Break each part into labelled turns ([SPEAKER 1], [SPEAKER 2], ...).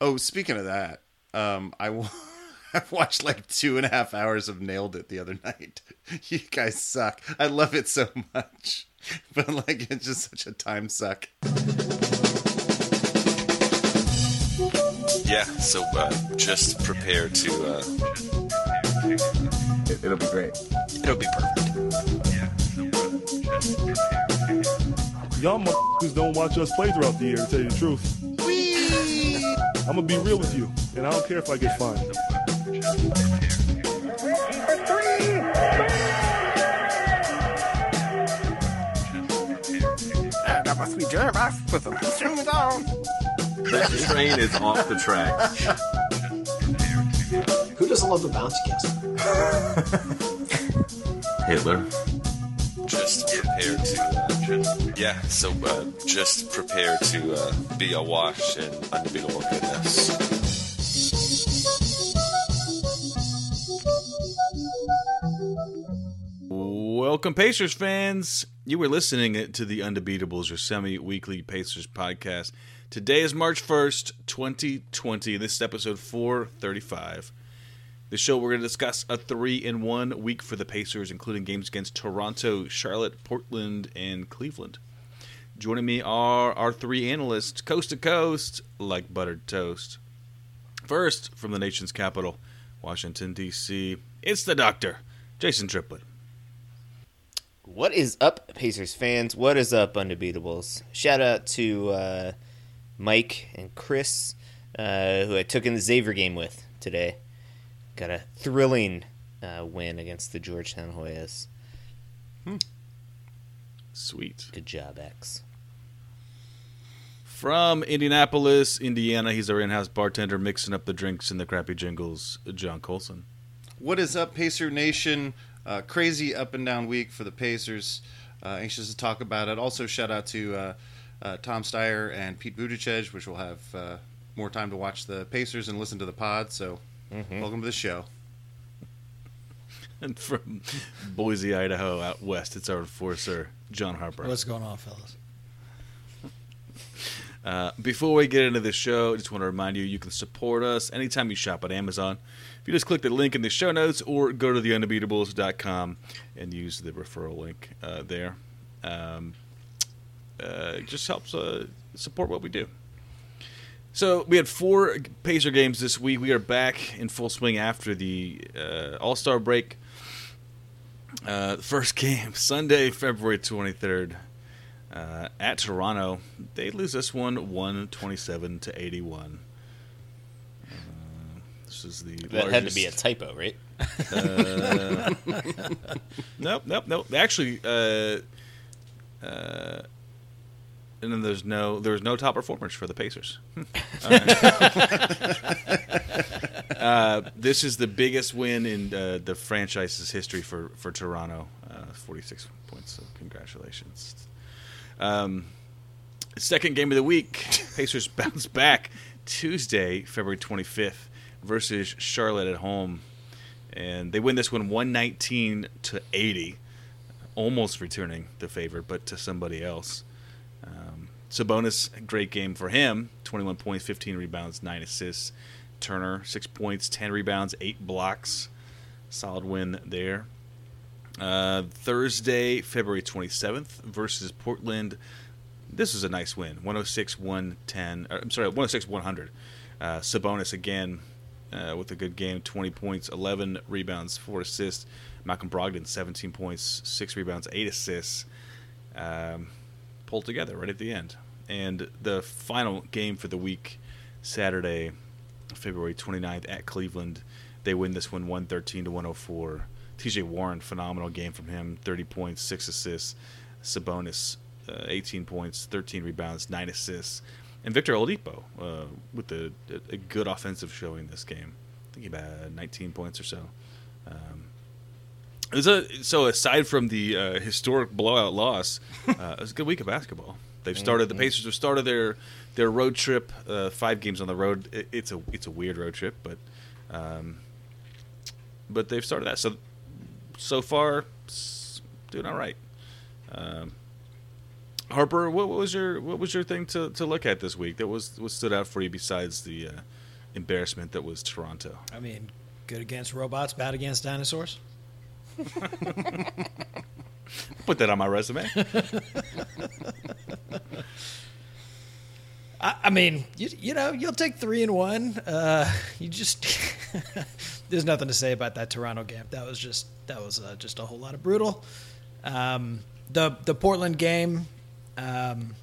[SPEAKER 1] Oh, speaking of that, um, I w- I watched like two and a half hours of Nailed It the other night. You guys suck. I love it so much, but like it's just such a time suck.
[SPEAKER 2] Yeah, so uh, just prepare to. Uh,
[SPEAKER 3] It, it'll be great.
[SPEAKER 2] it'll be perfect.
[SPEAKER 4] Y'all motherfuckers don't watch us play throughout the year, to tell you the truth. I'm gonna be real with you, and I don't care if I get fined.
[SPEAKER 5] That must be Jeremiah with them. Shoot down.
[SPEAKER 3] That train is off the track.
[SPEAKER 6] Who doesn't love the bouncy castle?
[SPEAKER 3] Hitler.
[SPEAKER 2] Just prepare to. Yeah, so uh, just prepare to uh, be awash in unbeatable goodness.
[SPEAKER 7] Welcome, Pacers fans. You were listening to the Undebeatables, your semi weekly Pacers podcast. Today is March 1st, 2020. This is episode 435. The show we're going to discuss a three in one week for the Pacers, including games against Toronto, Charlotte, Portland, and Cleveland. Joining me are our three analysts, coast to coast, like buttered toast. First, from the nation's capital, Washington, D.C., it's the doctor, Jason Triplett.
[SPEAKER 8] What is up, Pacers fans? What is up, Undebeatables? Shout out to uh, Mike and Chris, uh, who I took in the Xavier game with today. Got a thrilling uh, win against the Georgetown Hoyas.
[SPEAKER 7] Sweet.
[SPEAKER 8] Good job, X.
[SPEAKER 7] From Indianapolis, Indiana, he's our in-house bartender mixing up the drinks and the crappy jingles, John Colson.
[SPEAKER 1] What is up, Pacer Nation? Uh, crazy up and down week for the Pacers. Uh, anxious to talk about it. Also, shout out to uh, uh, Tom Steyer and Pete Buttigieg, which will have uh, more time to watch the Pacers and listen to the pod. So, welcome to the show.
[SPEAKER 7] And from Boise, Idaho, out west, it's our enforcer, John Harper.
[SPEAKER 9] What's going on, fellas?
[SPEAKER 7] Uh, before we get into the show, I just want to remind you you can support us anytime you shop at Amazon. If you just click the link in the show notes or go to theundebeatables.com and use the referral link uh, there. Um, uh, it just helps uh, support what we do. So we had four Pacer games this week. We are back in full swing after the uh, All Star break. Uh, first game Sunday, February twenty third, uh, at Toronto. They lose this one one twenty seven to eighty one. Uh, this is the
[SPEAKER 8] That had to be a typo, right?
[SPEAKER 7] uh, nope, nope, nope. Actually, uh, uh, and then there's no there's no top performers for the Pacers. uh, this is the biggest win in uh, the franchise's history for for Toronto. Uh, Forty six points. So congratulations. Um, second game of the week, Pacers bounce back Tuesday, February twenty fifth, versus Charlotte at home and they win this one 119 to 80 almost returning the favor but to somebody else Sabonis great game for him. 21 points 15 rebounds 9 assists. Turner 6 points 10 rebounds 8 blocks. Solid win there. Uh, Thursday February 27th versus Portland. This was a nice win. 106 110 uh, I'm sorry 106 100 uh, Sabonis again uh, with a good game 20 points 11 rebounds 4 assists. Malcolm Brogdon 17 points 6 rebounds 8 assists. Um, pulled together right at the end and the final game for the week Saturday February 29th at Cleveland they win this one 113 to 104 TJ Warren phenomenal game from him 30 points 6 assists Sabonis uh, 18 points 13 rebounds 9 assists and Victor Oladipo uh, with a, a good offensive showing this game. I think had 19 points or so. Um, a, so aside from the uh, historic blowout loss, uh, it was a good week of basketball. They've started the Pacers have started their their road trip, uh, five games on the road. It, it's a it's a weird road trip, but um, but they've started that. So so far, doing all right. Um, Harper, what, what was your what was your thing to, to look at this week that was what stood out for you besides the uh, embarrassment that was Toronto?
[SPEAKER 9] I mean, good against robots, bad against dinosaurs.
[SPEAKER 7] Put that on my resume.
[SPEAKER 9] I, I mean, you, you know, you'll take three and one. Uh, you just there's nothing to say about that Toronto game. That was just that was uh, just a whole lot of brutal. Um, the the Portland game, um,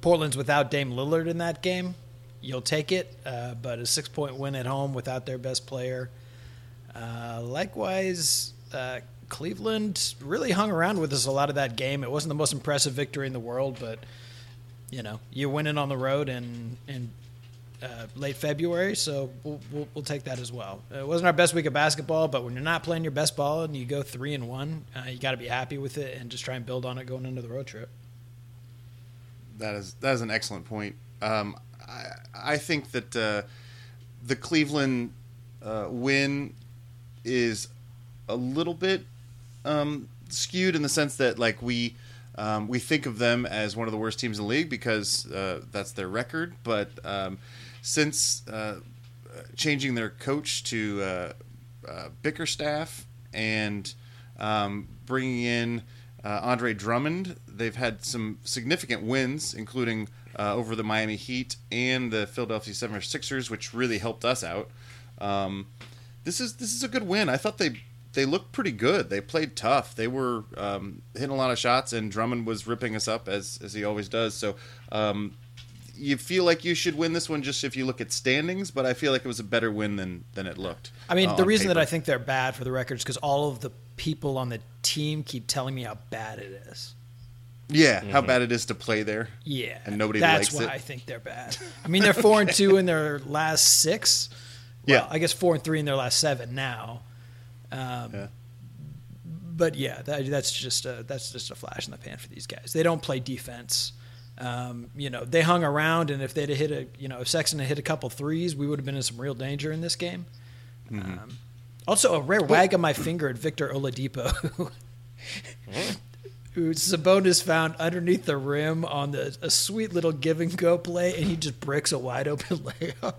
[SPEAKER 9] Portland's without Dame Lillard in that game. You'll take it, uh, but a six point win at home without their best player. Uh, likewise, uh, Cleveland really hung around with us a lot of that game. It wasn't the most impressive victory in the world, but you know you're winning on the road in in uh, late February, so we'll, we'll, we'll take that as well. It wasn't our best week of basketball, but when you're not playing your best ball and you go three and one, uh, you got to be happy with it and just try and build on it going into the road trip.
[SPEAKER 1] That is that is an excellent point. Um, I, I think that uh, the Cleveland uh, win is a little bit um, skewed in the sense that like we um, we think of them as one of the worst teams in the league because uh, that's their record. But um, since uh, changing their coach to uh, uh, Bickerstaff and um, bringing in uh, Andre Drummond, they've had some significant wins, including uh, over the Miami Heat and the Philadelphia 76ers, which really helped us out. Um, this is this is a good win. I thought they they looked pretty good. They played tough. They were um, hitting a lot of shots, and Drummond was ripping us up as as he always does. So. Um, you feel like you should win this one just if you look at standings, but I feel like it was a better win than than it looked.
[SPEAKER 9] I mean,
[SPEAKER 1] uh,
[SPEAKER 9] the
[SPEAKER 1] on
[SPEAKER 9] reason that. I think they're bad for the records because all of the people on the team keep telling me how bad it is.
[SPEAKER 1] yeah, how bad it is to play there.
[SPEAKER 9] Yeah,
[SPEAKER 1] and nobody
[SPEAKER 9] That's
[SPEAKER 1] likes
[SPEAKER 9] why
[SPEAKER 1] it.
[SPEAKER 9] I think they're bad. I mean, they're four and two in their last six. Well,
[SPEAKER 1] Yeah.
[SPEAKER 9] I guess four and three in their last seven now. Um,
[SPEAKER 1] Yeah.
[SPEAKER 9] But yeah, that, that's just a, that's just a flash in the pan for these guys. They don't play defense. Um, you know, they hung around, and if they'd have hit a, you know, if Sexton had hit a couple threes, we would have been in some real danger in this game.
[SPEAKER 1] Mm-hmm.
[SPEAKER 9] Um, also, a rare wag of my finger at Victor Oladipo, who- Sabonis found underneath the rim on the a sweet little give and go play, and he just bricks a wide open layup.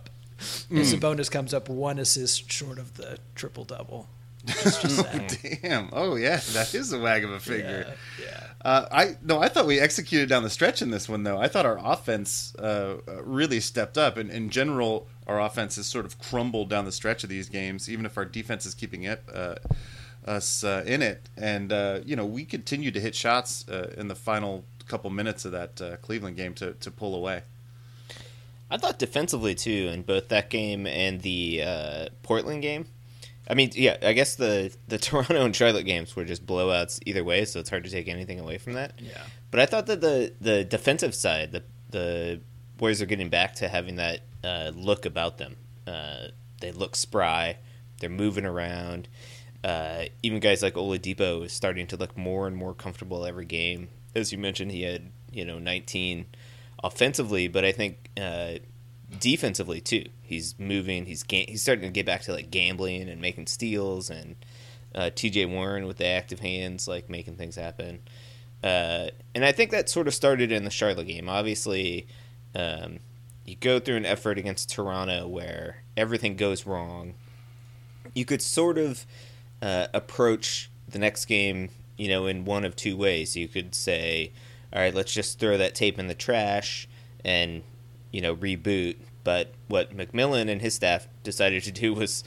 [SPEAKER 9] And
[SPEAKER 1] Mm.
[SPEAKER 9] Sabonis comes up one assist short of the triple double. It's just sad.
[SPEAKER 1] Damn. Oh yeah, that is a wag of a finger.
[SPEAKER 9] Yeah, yeah.
[SPEAKER 1] Uh, I no, I thought we executed down the stretch in this one though. I thought our offense uh, uh, really stepped up, and in general, our offense has sort of crumbled down the stretch of these games. Even if our defense is keeping it uh, us uh, in it, and uh, you know we continued to hit shots uh, in the final couple minutes of that uh, Cleveland game to to pull away.
[SPEAKER 8] I thought defensively too in both that game and the uh, Portland game. I mean, yeah, I guess the the Toronto and Charlotte games were just blowouts either way, so it's hard to take anything away from that.
[SPEAKER 9] Yeah.
[SPEAKER 8] But I thought that the the defensive side, the the Warriors are getting back to having that uh, look about them. Uh, they look spry. They're moving around. Uh, even guys like Oladipo is starting to look more and more comfortable every game. As you mentioned, he had you know 19 offensively, but I think uh, defensively too. He's moving. He's ga- he's starting to get back to like gambling and making steals, and uh, T.J. Warren with the active hands, like making things happen. Uh, and I think that sort of started in the Charlotte game. Obviously, um, you go through an effort against Toronto where everything goes wrong. You could sort of uh, approach the next game, you know, in one of two ways. You could say, "All right, let's just throw that tape in the trash and you know reboot." But what McMillan and his staff decided to do was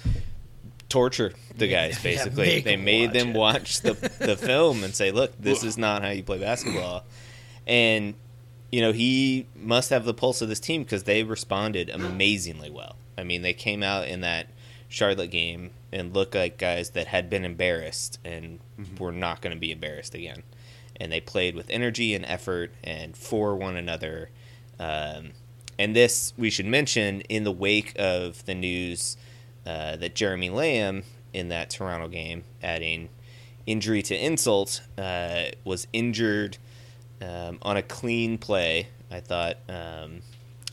[SPEAKER 8] torture the guys. Basically,
[SPEAKER 9] make
[SPEAKER 8] they made
[SPEAKER 9] watch
[SPEAKER 8] them
[SPEAKER 9] it.
[SPEAKER 8] watch the the film and say, "Look, this is not how you play basketball." And you know, he must have the pulse of this team because they responded amazingly well. I mean, they came out in that Charlotte game and looked like guys that had been embarrassed and were not going to be embarrassed again. And they played with energy and effort and for one another. Um, and this, we should mention, in the wake of the news uh, that Jeremy Lamb in that Toronto game, adding injury to insult, uh, was injured um, on a clean play. I thought um,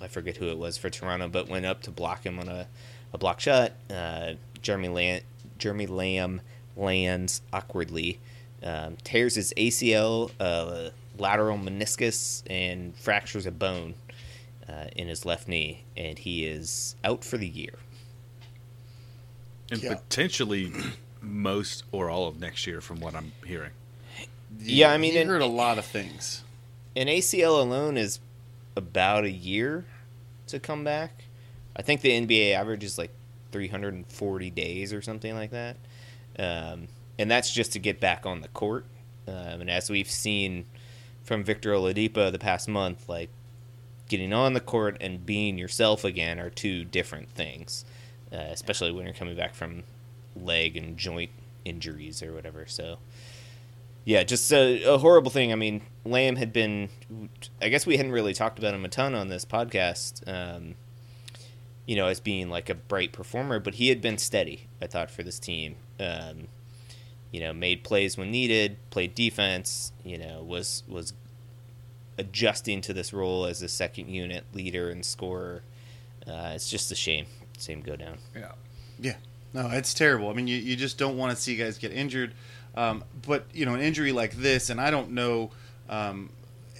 [SPEAKER 8] I forget who it was for Toronto, but went up to block him on a, a block shot. Uh, Jeremy Lamb, Jeremy Lamb lands awkwardly, um, tears his ACL uh, lateral meniscus and fractures a bone uh, in his left knee, and he is out for the year.
[SPEAKER 7] and
[SPEAKER 1] Yeah.
[SPEAKER 7] potentially most or all of next year, from what I'm hearing.
[SPEAKER 8] Yeah, I mean,
[SPEAKER 1] you
[SPEAKER 8] and-
[SPEAKER 1] heard a lot of things.
[SPEAKER 8] An ACL alone is about a year to come back. I think the NBA average is like 340 days or something like that. Um, and that's just to get back on the court. Um, and as we've seen from Victor Oladipo the past month, like getting on the court and being yourself again are two different things, uh, especially when you're coming back from leg and joint injuries or whatever. So, yeah, just a, a horrible thing. I mean, Lamb had been, I guess we hadn't really talked about him a ton on this podcast, um, you know, as being like a bright performer, but he had been steady, I thought, for this team. Um, you know, made plays when needed, played defense, you know, was, was adjusting to this role as a second unit leader and scorer. Uh, it's just a shame. Same go down.
[SPEAKER 9] Yeah.
[SPEAKER 1] Yeah, no, it's terrible. I mean, you, you just don't want to see guys get injured. Um, but you know, an injury like this, and I don't know um,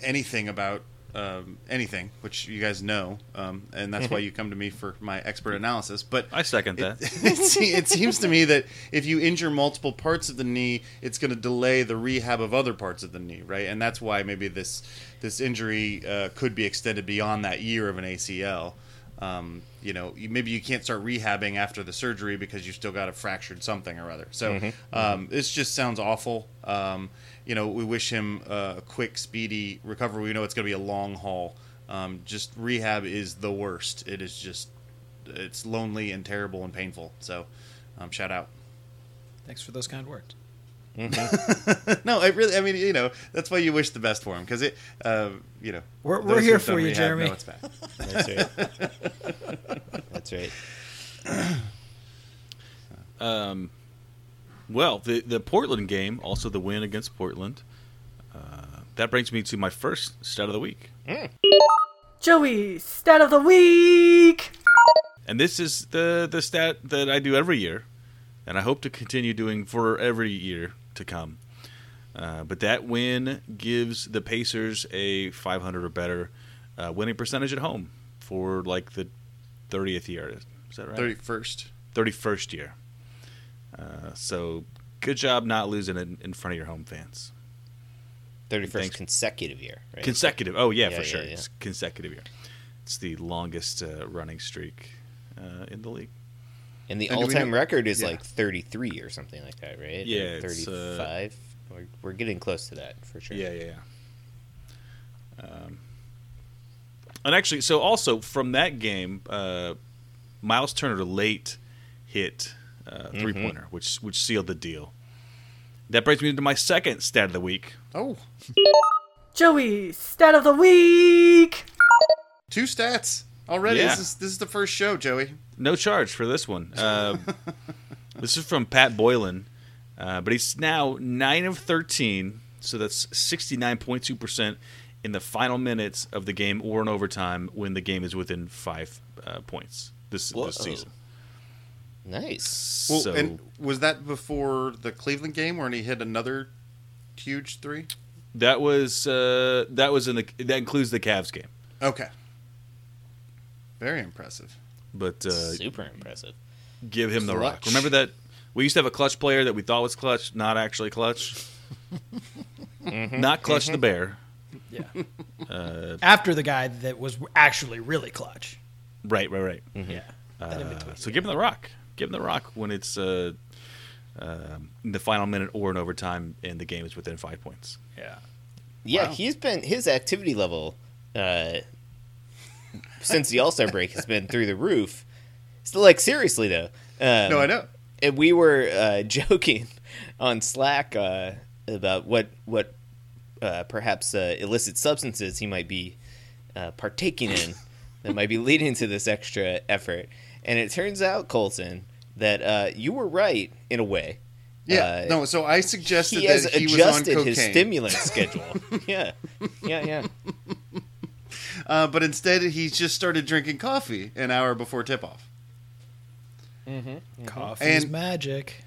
[SPEAKER 1] anything about um, anything, which you guys know, um, and that's why you come to me for my expert analysis. But
[SPEAKER 7] I second that.
[SPEAKER 1] it, se- it seems to me that if you injure multiple parts of the knee, it's going to delay the rehab of other parts of the knee, right? And that's why maybe this this injury uh, could be extended beyond that year of an ACL. Um, you know, you, maybe you can't start rehabbing after the surgery because you still got a fractured something or other. So um, this just sounds awful. Um, you know, we wish him uh, a quick, speedy recovery. We know it's going to be a long haul. Um, just rehab is the worst. It is just it's lonely and terrible and painful. So, um, shout out.
[SPEAKER 9] Thanks for those kind words.
[SPEAKER 1] no, I really, I mean, you know, that's why you wish the best for him because it, uh, you know,
[SPEAKER 9] We're- we're here for you,
[SPEAKER 1] rehab
[SPEAKER 9] Jeremy.
[SPEAKER 1] know it's bad.
[SPEAKER 8] That's right. That's right.
[SPEAKER 7] Um, well, the the Portland game, also the win against Portland. Uh, that brings me to my first stat of the week,
[SPEAKER 10] Joey, stat of the week.
[SPEAKER 7] and this is the the stat that I do every year, and I hope to continue doing for every year to come. Uh, but that win gives the Pacers a 500 or better uh, winning percentage at home for like the 30th year. Is that right?
[SPEAKER 1] Thirty first.
[SPEAKER 7] 31st year. Uh, so good job not losing it in front of your home fans.
[SPEAKER 8] 31st
[SPEAKER 7] Thanks.
[SPEAKER 8] consecutive year, right?
[SPEAKER 7] Consecutive. Oh yeah,
[SPEAKER 8] Yeah,
[SPEAKER 7] for
[SPEAKER 8] yeah,
[SPEAKER 7] sure.
[SPEAKER 8] yeah.
[SPEAKER 7] It's consecutive year. It's the longest uh, running streak uh, in the league.
[SPEAKER 8] and the
[SPEAKER 1] And
[SPEAKER 8] all-time record is like 33 or something like that, right?
[SPEAKER 7] Yeah, uh,
[SPEAKER 8] 35. we're, we're getting close to that for sure.
[SPEAKER 7] Yeah, yeah, yeah. Um, and actually, so also from that game, uh, Miles Turner late hit uh, three pointer, which which sealed the deal. That brings me to my second stat of the week.
[SPEAKER 1] Oh,
[SPEAKER 10] Joey, stat of the week.
[SPEAKER 1] two stats already.
[SPEAKER 7] Yeah.
[SPEAKER 1] This is this is the first show, Joey.
[SPEAKER 7] No charge for this one. Uh, this is from Pat Boylan, uh, but he's now nine of thirteen, so that's sixty nine point two percent in the final minutes of the game or in overtime when the game is within five uh, points this
[SPEAKER 8] Whoa.
[SPEAKER 7] this season.
[SPEAKER 8] Nice.
[SPEAKER 1] Well,
[SPEAKER 7] so
[SPEAKER 1] and was that before the Cleveland game when he hit another huge three?
[SPEAKER 7] that was uh, that was in the that includes the Cavs game,
[SPEAKER 1] Okay. Very impressive.
[SPEAKER 7] but uh,
[SPEAKER 8] Super impressive.
[SPEAKER 7] give him the rock. Remember that we used to have a clutch player that we thought was clutch, not actually clutch. Not clutch the bear.
[SPEAKER 9] Yeah. After the guy that was actually really clutch.
[SPEAKER 7] Right, right, right.
[SPEAKER 9] Yeah. That in
[SPEAKER 7] Uh,
[SPEAKER 9] between.
[SPEAKER 7] so give him the rock. Give him the rock when it's uh, um in the final minute or in overtime, and the game is within five points.
[SPEAKER 9] Yeah.
[SPEAKER 8] Yeah,
[SPEAKER 1] Wow.
[SPEAKER 8] he's been his activity level uh, since the All Star break has been through the roof. Still, like seriously though. Um,
[SPEAKER 1] No, I know.
[SPEAKER 8] and we were uh, joking on Slack uh, about what what uh, perhaps uh, illicit substances he might be uh, partaking in that might be leading to this extra effort. And it turns out, Colton, that uh, you were right in a way.
[SPEAKER 1] Yeah.
[SPEAKER 8] Uh,
[SPEAKER 1] no, so I suggested
[SPEAKER 8] he has
[SPEAKER 1] that he was on
[SPEAKER 8] adjusted
[SPEAKER 1] cocaine.
[SPEAKER 8] his stimulant schedule. yeah, yeah, yeah.
[SPEAKER 1] Uh, but instead, he just started drinking coffee an hour before tip off.
[SPEAKER 9] Coffee's
[SPEAKER 1] And-
[SPEAKER 9] magic.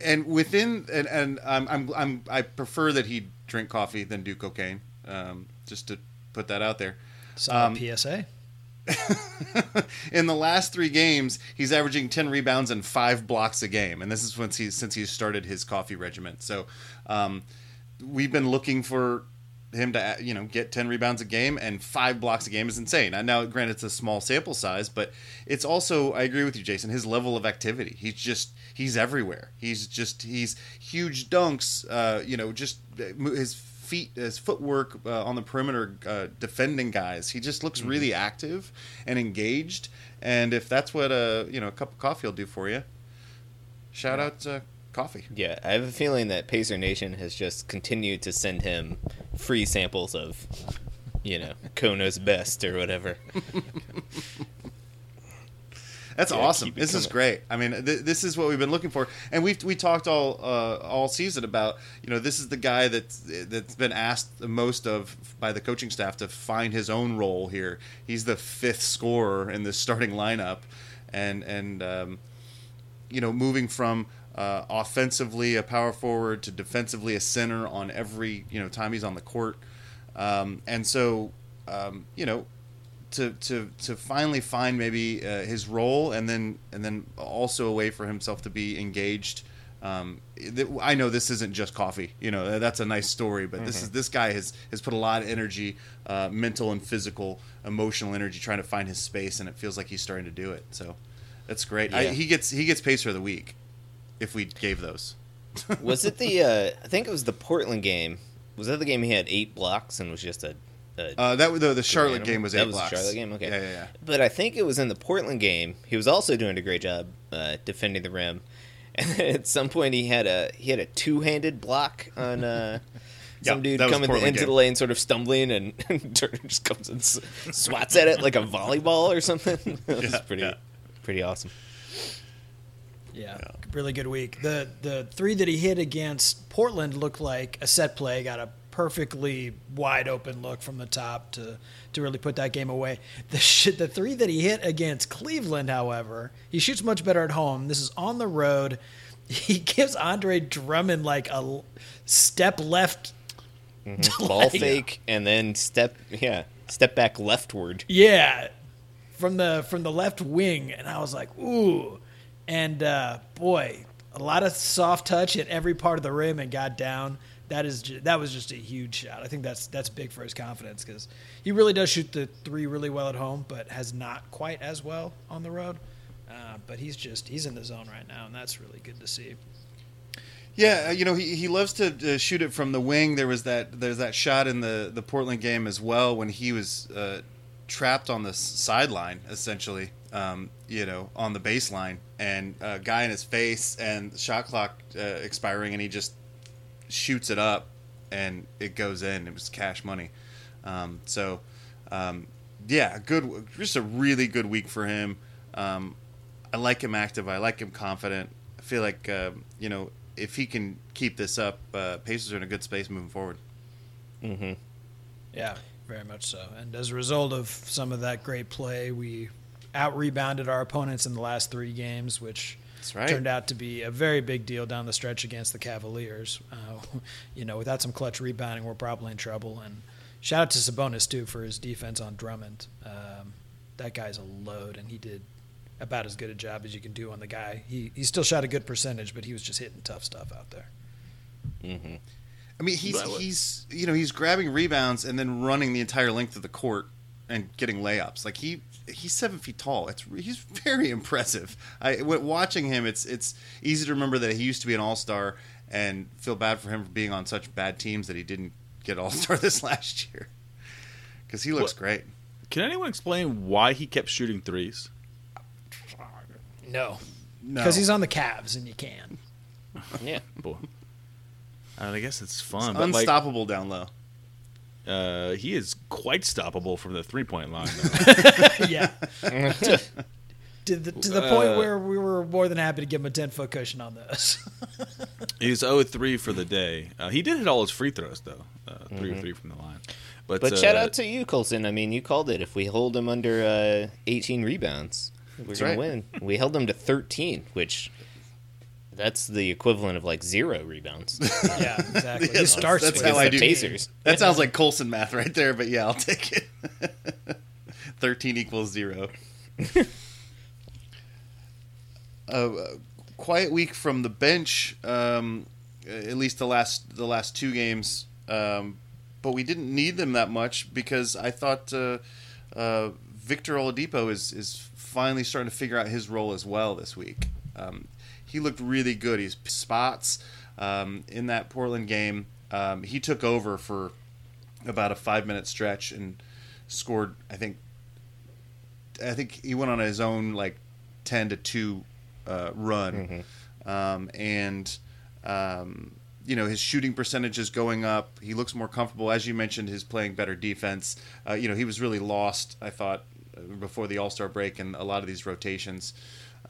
[SPEAKER 1] And within, and, and I'm, I'm, I'm, I prefer that he drink coffee than do cocaine. Um, just to put that out there.
[SPEAKER 9] Solid
[SPEAKER 1] Um,
[SPEAKER 9] PSA.
[SPEAKER 1] in the last three games, he's averaging ten rebounds and five blocks a game, and this is since he's since he started his coffee regiment. So, um, we've been looking for him to you know get ten rebounds a game and five blocks a game is insane. Now, granted, it's a small sample size, but it's also I agree with you, Jason. His level of activity, he's just he's everywhere. He's just he's huge dunks. Uh, you know, just uh, his feet, his footwork uh, on the perimeter, uh, defending guys. He just looks really active and engaged. And if that's what a you know a cup of coffee will do for you, shout out uh, coffee.
[SPEAKER 8] Yeah, I have a feeling that Pacer Nation has just continued to send him free samples of, you know, Kono's best or whatever.
[SPEAKER 1] That's
[SPEAKER 8] Yeah,
[SPEAKER 1] awesome. This is great. I mean, th- this is what we've been looking for, and we've we talked all uh, all season about. You know, this is the guy that's that's been asked the most of by the coaching staff to find his own role here. He's the fifth scorer in the starting lineup, and and um, you know, moving from uh, offensively a power forward to defensively a center on every you know time he's on the court, um, and so um, you know to to to finally find maybe uh, his role and then and then also a way for himself to be engaged. Um, th- I know this isn't just coffee, you know that's a nice story, but this is this guy has has put a lot of energy, uh, mental and physical, emotional energy trying to find his space, and it feels like he's starting to do it. So that's great. I, he gets he gets pacer of the week if we gave those.
[SPEAKER 8] was it the? Uh, I think it was the Portland game. Was that the game he had eight blocks and was just a? A
[SPEAKER 1] Uh, that the the Charlotte
[SPEAKER 8] animal?
[SPEAKER 1] game was
[SPEAKER 8] that
[SPEAKER 1] eight
[SPEAKER 8] was
[SPEAKER 1] blocks.
[SPEAKER 8] the Charlotte game. Okay,
[SPEAKER 1] Yeah, yeah, yeah.
[SPEAKER 8] But I think it was in the Portland game. He was also doing a great job uh, defending the rim, and then at some point he had a he had a two handed block on. Uh, Some
[SPEAKER 1] Yeah,
[SPEAKER 8] dude coming
[SPEAKER 1] Portland
[SPEAKER 8] into
[SPEAKER 1] game.
[SPEAKER 8] the lane, sort of stumbling, and, and Turner just comes and swats at it like a volleyball or something. it was
[SPEAKER 1] Yeah,
[SPEAKER 8] pretty,
[SPEAKER 1] yeah.
[SPEAKER 8] pretty awesome.
[SPEAKER 9] Yeah, really good week. The the three that he hit against Portland looked like a set play. Got a perfectly wide open look from the top to to really put that game away. The shit, the three that he hit against Cleveland, however, he shoots much better at home. This is on the road. He gives Andre Drummond like a l- step left.
[SPEAKER 8] Ball
[SPEAKER 9] Like-
[SPEAKER 8] fake and then step, yeah, step back leftward.
[SPEAKER 9] Yeah, from the from the left wing, and I was like, ooh, and uh, boy, a lot of soft touch at every part of the rim and got down. That is that was just a huge shot. I think that's that's big for his confidence because he really does shoot the three really well at home, but has not quite as well on the road. Uh, but he's just he's in the zone right now, and that's really good to see.
[SPEAKER 1] Yeah, uh, you know he, he loves to uh, shoot it from the wing. There was that there's that shot in the the Portland game as well when he was uh, trapped on the sideline essentially, um, you know, on the baseline, and a guy in his face, and shot clock uh, expiring, and he just shoots it up, and it goes in. It was cash money. Um, so, um, yeah, good, just a really good week for him. Um, I like him active. I like him confident. I feel like uh, you know if he can keep this up, uh, Pacers are in a good space moving forward.
[SPEAKER 8] Mm-hmm.
[SPEAKER 9] Yeah, very much so. And as a result of some of that great play, we out rebounded our opponents in the last three games, which
[SPEAKER 1] That's right.
[SPEAKER 9] turned out to be a very big deal down the stretch against the Cavaliers. Uh, you know, without some clutch rebounding, we're probably in trouble. And shout out to Sabonis too for his defense on Drummond. Um, that guy's a load, and he did about as good a job as you can do on the guy. He he still shot a good percentage, but he was just hitting tough stuff out there.
[SPEAKER 8] Mm-hmm.
[SPEAKER 1] I mean, he's
[SPEAKER 7] But
[SPEAKER 1] he's you know he's grabbing rebounds and then running the entire length of the court and getting layups. Like he he's seven feet tall. It's he's very impressive. I w- watching him, it's it's easy to remember that he used to be an all star and feel bad for him for being on such bad teams that he didn't get all star this last year because he looks
[SPEAKER 7] What-
[SPEAKER 1] great.
[SPEAKER 7] Can anyone explain why he kept shooting threes?
[SPEAKER 9] No,
[SPEAKER 1] No,
[SPEAKER 9] because he's on the Cavs, and you can.
[SPEAKER 8] Yeah.
[SPEAKER 7] Boy. I, mean, I guess it's fun,
[SPEAKER 1] It's
[SPEAKER 7] but like,
[SPEAKER 1] unstoppable down low.
[SPEAKER 7] uh, he is quite stoppable from the three point line.
[SPEAKER 9] yeah. to, to the, to the point
[SPEAKER 7] Uh,
[SPEAKER 9] where we were more than happy to give him a 10 foot cushion on this.
[SPEAKER 7] He's 0 3 for the day. Uh, he did hit all his free throws though, uh, 3
[SPEAKER 1] Mm-hmm.
[SPEAKER 7] or three from the line. But,
[SPEAKER 8] But
[SPEAKER 7] uh,
[SPEAKER 8] shout out to you, Colson. I mean, you called it. If we hold him under uh, 18 rebounds, we're
[SPEAKER 1] That's
[SPEAKER 8] gonna win. We held him to 13, which That's the equivalent of like zero rebounds.
[SPEAKER 9] Yeah, exactly.
[SPEAKER 1] Yeah,
[SPEAKER 9] He starts
[SPEAKER 1] that's
[SPEAKER 8] against
[SPEAKER 1] how I do.
[SPEAKER 8] Pacers.
[SPEAKER 1] That sounds like Colson math right there, but yeah, I'll take it. 13 equals zero. uh, quiet week from the bench, um, at least the last the last two games. Um, but we didn't need them that much because I thought uh, uh, Victor Oladipo is is finally starting to figure out his role as well this week. Um, he looked really good. He's spots um, in that Portland game. Um, he took over for about a five minute stretch and scored. I think. I think he went on his own like ten to two uh, run, um, and um, you know his shooting percentage is going up. He looks more comfortable, as you mentioned. His playing better defense. Uh, you know he was really lost. I thought uh, before the All Star break and a lot of these rotations.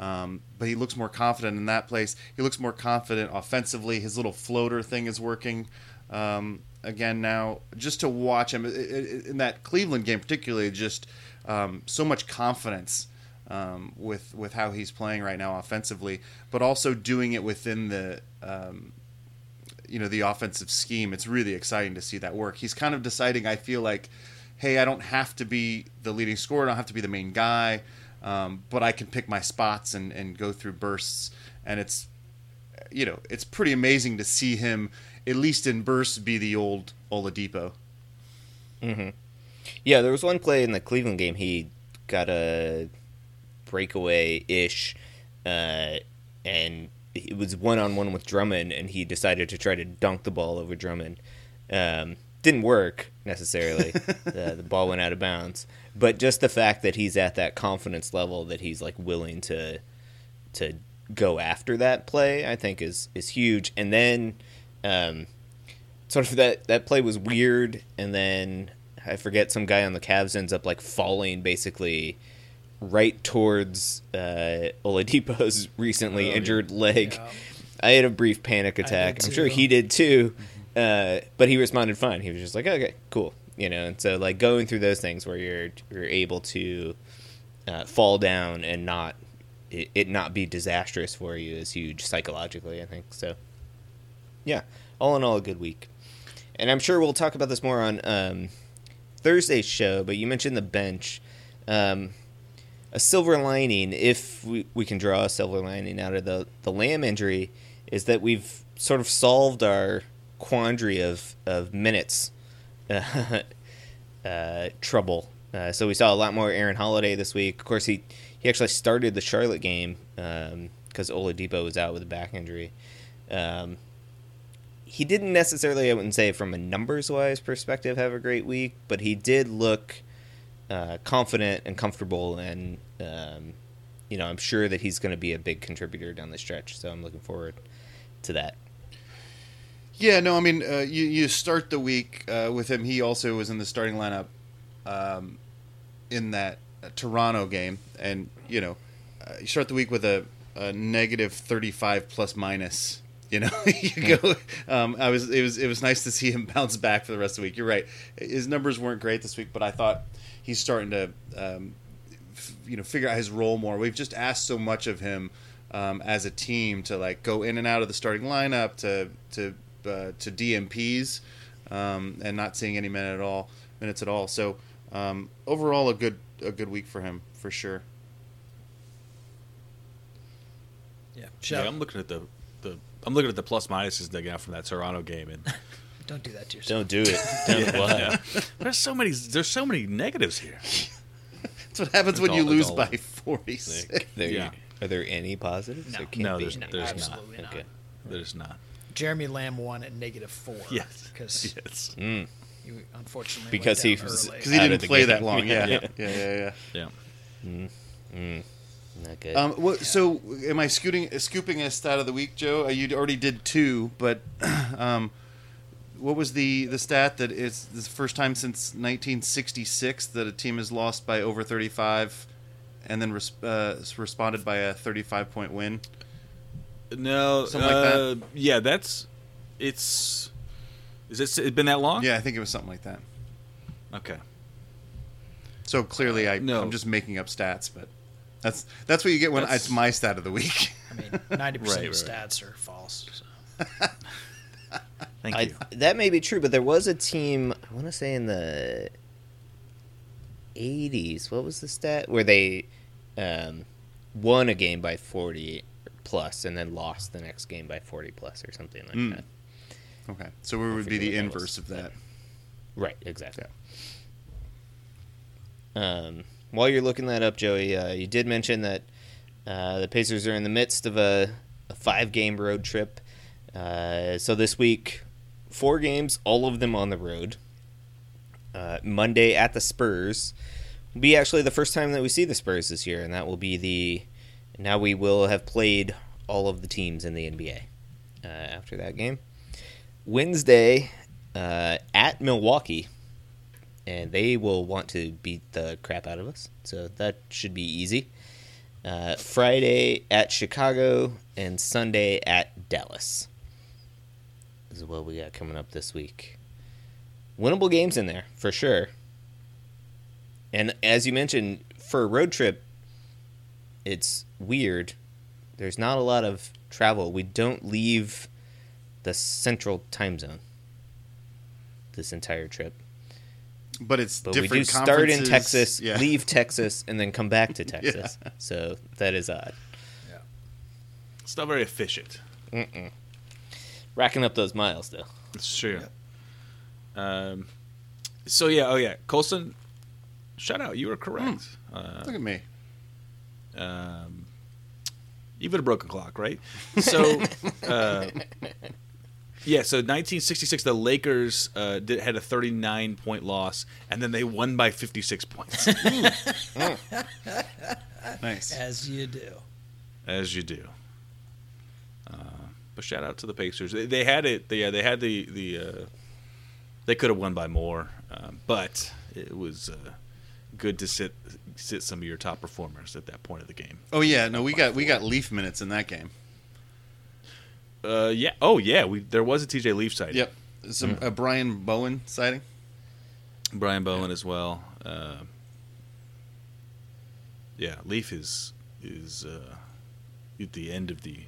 [SPEAKER 1] Um, but he looks more confident in that place. He looks more confident offensively. His little floater thing is working um, again now. Just to watch him in that Cleveland game, particularly, just um, so much confidence um, with with how he's playing right now offensively, but also doing it within the um, you know the offensive scheme. It's really exciting to see that work. He's kind of deciding. I feel like, hey, I don't have to be the leading scorer. I don't have to be the main guy, um, but I can pick my spots and and go through bursts. And it's you know it's pretty amazing to see him at least in bursts be the old Oladipo. Mm-hmm.
[SPEAKER 8] Yeah, there was one play in the Cleveland game. He got a breakaway ish, uh, and it was one on one with Drummond, and he decided to try to dunk the ball over Drummond. Um, didn't work necessarily. uh, the ball went out of bounds, but just the fact that he's at that confidence level that he's like willing to to go after that play, I think is is huge. And then, um, sort of that that play was weird, and then I forget some guy on the Cavs ends up like falling basically right towards uh, Oladipo's recently injured leg.
[SPEAKER 9] Yeah.
[SPEAKER 8] I had a brief panic attack. I'm sure he did too, uh, but he responded fine. He was just like, "Okay, cool," you know. And so like going through those things where you're you're able to uh, fall down and not it, it not be disastrous for you is huge psychologically. I think so. Yeah, all in all, a good week. And I'm sure we'll talk about this more on um, Thursday's show. But you mentioned the bench. Um, a silver lining, if we, we can draw a silver lining out of the, the Lamb injury, is that we've sort of solved our quandary of, of minutes uh, trouble. Uh, so we saw a lot more Aaron Holiday this week. Of course, he, he actually started the Charlotte game because Oladipo was out with a back injury. Um, he didn't necessarily, I wouldn't say from a numbers wise perspective, have a great week, but he did look uh, confident and comfortable, and um, you know I'm sure that he's going to be a big contributor down the stretch. So I'm looking forward to that.
[SPEAKER 1] Yeah, no, I mean, uh, you you start the week uh, with him. He also was in the starting lineup um, in that uh, Toronto game, and you know, uh, you start the week with a, a negative thirty five plus minus. You know, you go. Um, I was. It was. It was nice to see him bounce back for the rest of the week. You're right. His numbers weren't great this week, but I thought he's starting to, um, f- you know, figure out his role more. We've just asked so much of him um, as a team to like go in and out of the starting lineup to to uh, to DNPs um, and not seeing any minute at all minutes at all. So um, overall, a good a good week for him for sure.
[SPEAKER 9] Yeah,
[SPEAKER 7] Yeah. I'm looking at the, the I'm looking at the plus minuses digging got from that Toronto game, and
[SPEAKER 9] Don't do that to yourself.
[SPEAKER 8] Don't do it. Don't lie.
[SPEAKER 7] yeah. there's so many there's so many negatives here.
[SPEAKER 1] That's what happens when
[SPEAKER 7] It's
[SPEAKER 1] you lose
[SPEAKER 7] it's
[SPEAKER 1] by forty six.
[SPEAKER 8] There,
[SPEAKER 7] Yeah.
[SPEAKER 8] Are there any positives?
[SPEAKER 9] No.
[SPEAKER 8] There can't
[SPEAKER 7] No,
[SPEAKER 8] be.
[SPEAKER 7] there's, there's not.
[SPEAKER 9] absolutely not.
[SPEAKER 8] Okay.
[SPEAKER 7] There's not.
[SPEAKER 9] Jeremy Lamb won at negative four.
[SPEAKER 7] Yes.
[SPEAKER 9] because
[SPEAKER 7] Yes.
[SPEAKER 8] Mm.
[SPEAKER 9] you unfortunately
[SPEAKER 8] Because
[SPEAKER 9] went
[SPEAKER 8] he was-
[SPEAKER 1] Because he didn't play that long. Yeah,
[SPEAKER 7] Yeah.
[SPEAKER 1] yeah, yeah, yeah.
[SPEAKER 7] Yeah.
[SPEAKER 8] Not good.
[SPEAKER 1] Um, what, So, am I scooting, scooping a stat of the week, Joe? Uh, You already did two, but um, what was the, the stat that it's the first time since 1966 that a team has lost by over 35 and then res- uh, responded by a 35 point win?
[SPEAKER 7] No.
[SPEAKER 1] Something like that?
[SPEAKER 7] uh, Yeah, that's it's. Is it, it been that long?
[SPEAKER 1] Yeah, I think it was something like that.
[SPEAKER 7] Okay.
[SPEAKER 1] So clearly, I,
[SPEAKER 7] no.
[SPEAKER 1] I'm just making up stats, but that's that's what you get when
[SPEAKER 7] That's-
[SPEAKER 1] it's my stat of the week.
[SPEAKER 9] I mean, ninety percent
[SPEAKER 7] Right,
[SPEAKER 9] of
[SPEAKER 7] right.
[SPEAKER 9] stats are false. So.
[SPEAKER 7] Thank
[SPEAKER 8] I,
[SPEAKER 7] you.
[SPEAKER 8] that may be true, but there was a team. I want to say in the '80s. What was the stat where they um, won a game by 40 plus and then lost the next game by 40 plus or something like
[SPEAKER 1] Mm.
[SPEAKER 8] that?
[SPEAKER 1] Okay, so where would be the
[SPEAKER 8] what that was.
[SPEAKER 1] inverse of that?
[SPEAKER 8] Right, exactly. Um, while you're looking that up, Joey, uh, you did mention that uh, the Pacers are in the midst of a, a five game road trip. Uh, so this week, four games, all of them on the road. Uh, Monday at the Spurs will be actually the first time that we see the Spurs this year, and that will be the. Now we will have played all of the teams in the NBA uh, after that game. Wednesday uh, at Milwaukee, and they will want to beat the crap out of us. So that should be easy. Uh, Friday at Chicago and Sunday at Dallas. This is what we got coming up this week. Winnable games in there for sure. And as you mentioned, for a road trip, it's weird. There's not a lot of travel. We don't leave the central time zone this entire trip.
[SPEAKER 1] But it's
[SPEAKER 8] But we
[SPEAKER 1] different
[SPEAKER 8] do start in. Texas,
[SPEAKER 1] Yeah.
[SPEAKER 8] leave Texas, and then come back to Texas. So that is odd.
[SPEAKER 7] Yeah, It's not very efficient.
[SPEAKER 8] Mm-mm. Racking up those miles, though.
[SPEAKER 7] It's true. Um, so yeah, oh yeah, Colson, shout out, you were correct. Uh,
[SPEAKER 1] Look at me.
[SPEAKER 7] Um, even a broken clock, right? So, uh, yeah, so 1966, the Lakers uh, did, had a 39 point loss, and then they won by 56 points,
[SPEAKER 1] Nice.
[SPEAKER 9] As you do.
[SPEAKER 7] as you do. Uh, but shout out to the Pacers. They, they had it. They, yeah, they had the the. Uh, they could have won by more, um, but it was uh, good to sit sit some of your top performers at that point of the game.
[SPEAKER 1] Oh yeah, no, we got we got Leaf minutes in that game.
[SPEAKER 7] Uh, yeah. Oh, yeah. We there was a TJ Leaf sighting.
[SPEAKER 1] Yep, some a Brian Bowen sighting.
[SPEAKER 7] Brian Bowen as well. Uh, yeah, Leaf is is uh, at the end of the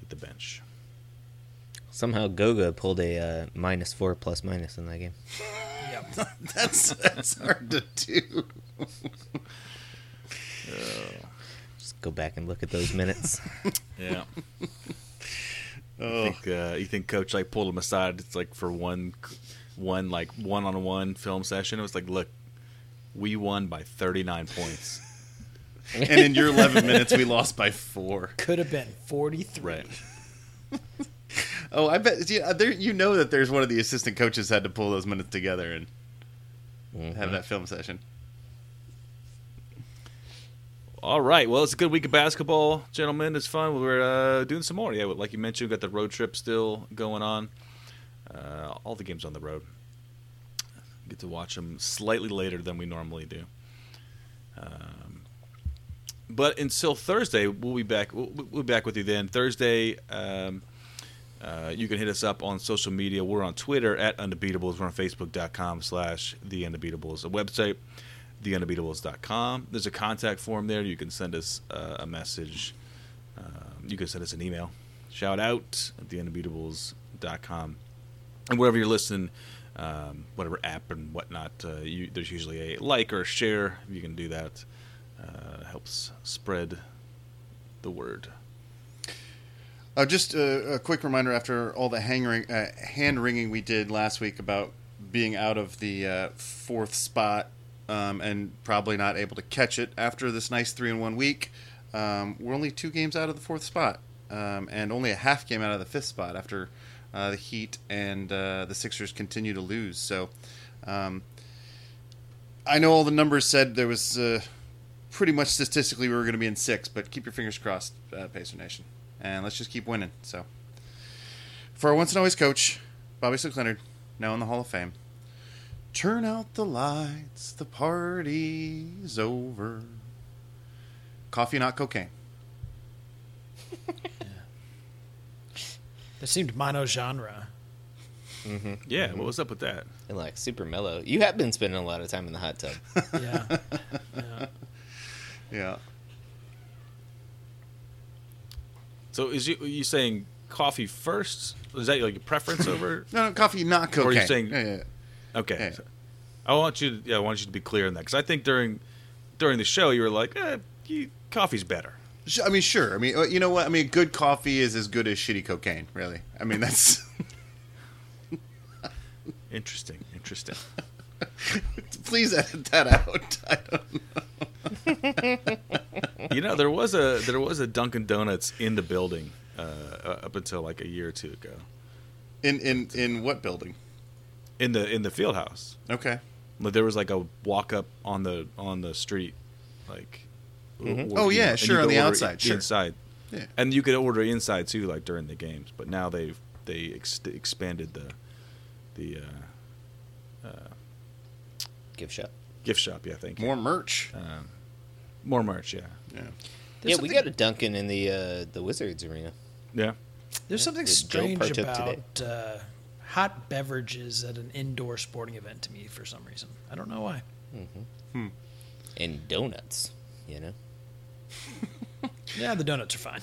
[SPEAKER 7] at the bench.
[SPEAKER 8] Somehow Goga pulled a uh, minus four plus minus in that game.
[SPEAKER 9] Yep.
[SPEAKER 1] That's that's hard to do.
[SPEAKER 8] Just go back and look at those minutes.
[SPEAKER 7] Yeah.
[SPEAKER 1] Oh,
[SPEAKER 7] I think uh, you think coach like pulled him aside. It's like for one one like one on one film session. It was like, look, we won by thirty nine points.
[SPEAKER 1] and in your 11 minutes, we lost by four.
[SPEAKER 9] Could have been 43.
[SPEAKER 7] Right.
[SPEAKER 1] Oh, I bet yeah, there. You know that there's one of the assistant coaches had to pull those minutes together and
[SPEAKER 8] Mm-hmm.
[SPEAKER 1] have that film session.
[SPEAKER 7] All right. Well, it's a good week of basketball, gentlemen. It's fun. We're uh, doing some more. Yeah, like you mentioned, we've got the road trip still going on. Uh, all the games on the road. Get to watch them slightly later than we normally do. Um, but until Thursday, we'll be back. We'll, we'll be back with you then. Thursday, um, uh, you can hit us up on social media. We're on Twitter at Undebeatables. We're on Facebook.com slash The Undebeatables. A website, TheUndebeatables.com. There's a contact form there. You can send us uh, a message. Um, you can send us an email. Shout out at TheUndebeatables.com. And wherever you're listening, um, whatever app and whatnot, uh, you, there's usually a like or a share. You can do that. Uh, helps spread the word.
[SPEAKER 1] Uh, just a, a quick reminder after all the ring, uh, hand wringing we did last week about being out of the uh, fourth spot um, and probably not able to catch it after this nice three in one week. Um, we're only two games out of the fourth spot um, and only a half game out of the fifth spot after uh, the Heat and uh, the Sixers continue to lose. So um, I know all the numbers said there was uh, pretty much statistically we were going to be in six, but keep your fingers crossed, Pacer Nation and let's just keep winning. So, for our once and always coach, Bobby Slick Leonard, now in the Hall of Fame. Turn out the lights, the party's over. Coffee, not cocaine.
[SPEAKER 9] That seemed mono genre. Mm-hmm.
[SPEAKER 7] Yeah, what was up with that?
[SPEAKER 8] And like super mellow. You have been spending a lot of time in the hot tub.
[SPEAKER 9] Yeah. yeah.
[SPEAKER 1] Yeah.
[SPEAKER 7] So is you you saying coffee first? Is that like your preference over?
[SPEAKER 1] No, no, coffee, not cocaine.
[SPEAKER 7] Or are you saying-
[SPEAKER 1] Yeah, yeah, yeah.
[SPEAKER 7] Okay.
[SPEAKER 1] Yeah.
[SPEAKER 7] So I want you. To, yeah, I want you to be clear on that because I think during during the show you were like, eh, you, coffee's better.
[SPEAKER 1] I mean, sure. I mean, uh, you know what? I mean, good coffee is as good as shitty cocaine. Really. I mean, that's.
[SPEAKER 7] Interesting. Interesting.
[SPEAKER 1] Please edit that out. I don't know.
[SPEAKER 7] You know, there was a there was a Dunkin' Donuts in the building uh, uh, up until like a year or two ago
[SPEAKER 1] In in in what building?
[SPEAKER 7] in the in the field house.
[SPEAKER 1] Okay.
[SPEAKER 7] Like there was like a walk up on the on the street, like.
[SPEAKER 1] Mhm.
[SPEAKER 7] or-
[SPEAKER 1] Oh, yeah,
[SPEAKER 7] know,
[SPEAKER 1] sure, on the outside, sure.
[SPEAKER 7] inside.
[SPEAKER 1] Yeah.
[SPEAKER 7] and you could order inside too, like during the games. But now they've they ex- expanded the the uh,
[SPEAKER 8] Gift shop.
[SPEAKER 7] gift shop. Yeah, thank you.
[SPEAKER 1] More merch.
[SPEAKER 7] Um, more merch. Yeah,
[SPEAKER 1] Yeah.
[SPEAKER 8] yeah, we got a Dunkin' in the uh, the Wizards arena.
[SPEAKER 7] yeah.
[SPEAKER 9] There's something
[SPEAKER 8] that
[SPEAKER 9] strange about uh, hot beverages at an indoor sporting event to me for some reason. I don't know why.
[SPEAKER 8] And donuts, you know.
[SPEAKER 9] Yeah, the donuts are fine.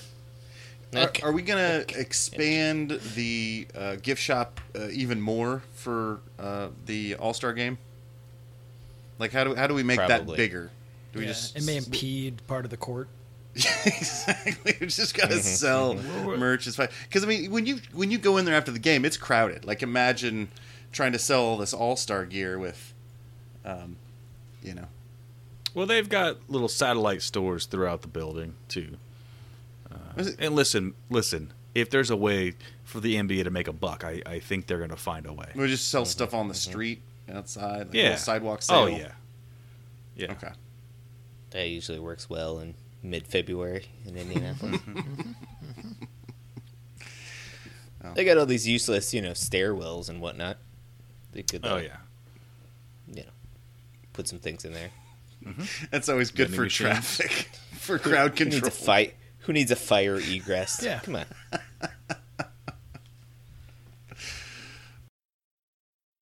[SPEAKER 1] Are,
[SPEAKER 8] Okay.
[SPEAKER 1] are we gonna expand the uh, gift shop uh, even more for uh, the All Star game? Like, how do how do we make that bigger? Do we
[SPEAKER 9] Yeah,
[SPEAKER 1] just
[SPEAKER 9] it may impede part of the court.
[SPEAKER 1] exactly. We just gotta
[SPEAKER 8] Mm-hmm.
[SPEAKER 1] sell merch. It's fine. Because I mean, when you when you go in there after the game, it's crowded. Like, imagine trying to sell all this All Star gear with, um, you know.
[SPEAKER 7] Well, they've got little satellite stores throughout the building too.
[SPEAKER 1] Was it-
[SPEAKER 7] And listen, listen. If there's a way for the NBA to make a buck, I, I think they're going to find a way.
[SPEAKER 1] We just sell stuff on the street outside, like
[SPEAKER 7] Yeah.
[SPEAKER 1] sidewalk sale.
[SPEAKER 7] Oh yeah. Yeah.
[SPEAKER 1] Okay.
[SPEAKER 8] That usually works well in mid February in Indianapolis. They got all these useless, you know, stairwells and whatnot. They could, uh,
[SPEAKER 7] Oh yeah.
[SPEAKER 8] you know, put some things in there.
[SPEAKER 1] That's always good
[SPEAKER 7] Vending
[SPEAKER 1] for
[SPEAKER 7] machines.
[SPEAKER 1] traffic, for crowd
[SPEAKER 8] Who needs
[SPEAKER 1] control.
[SPEAKER 8] a fight? Who needs a fire egress?
[SPEAKER 9] Yeah.
[SPEAKER 8] come on.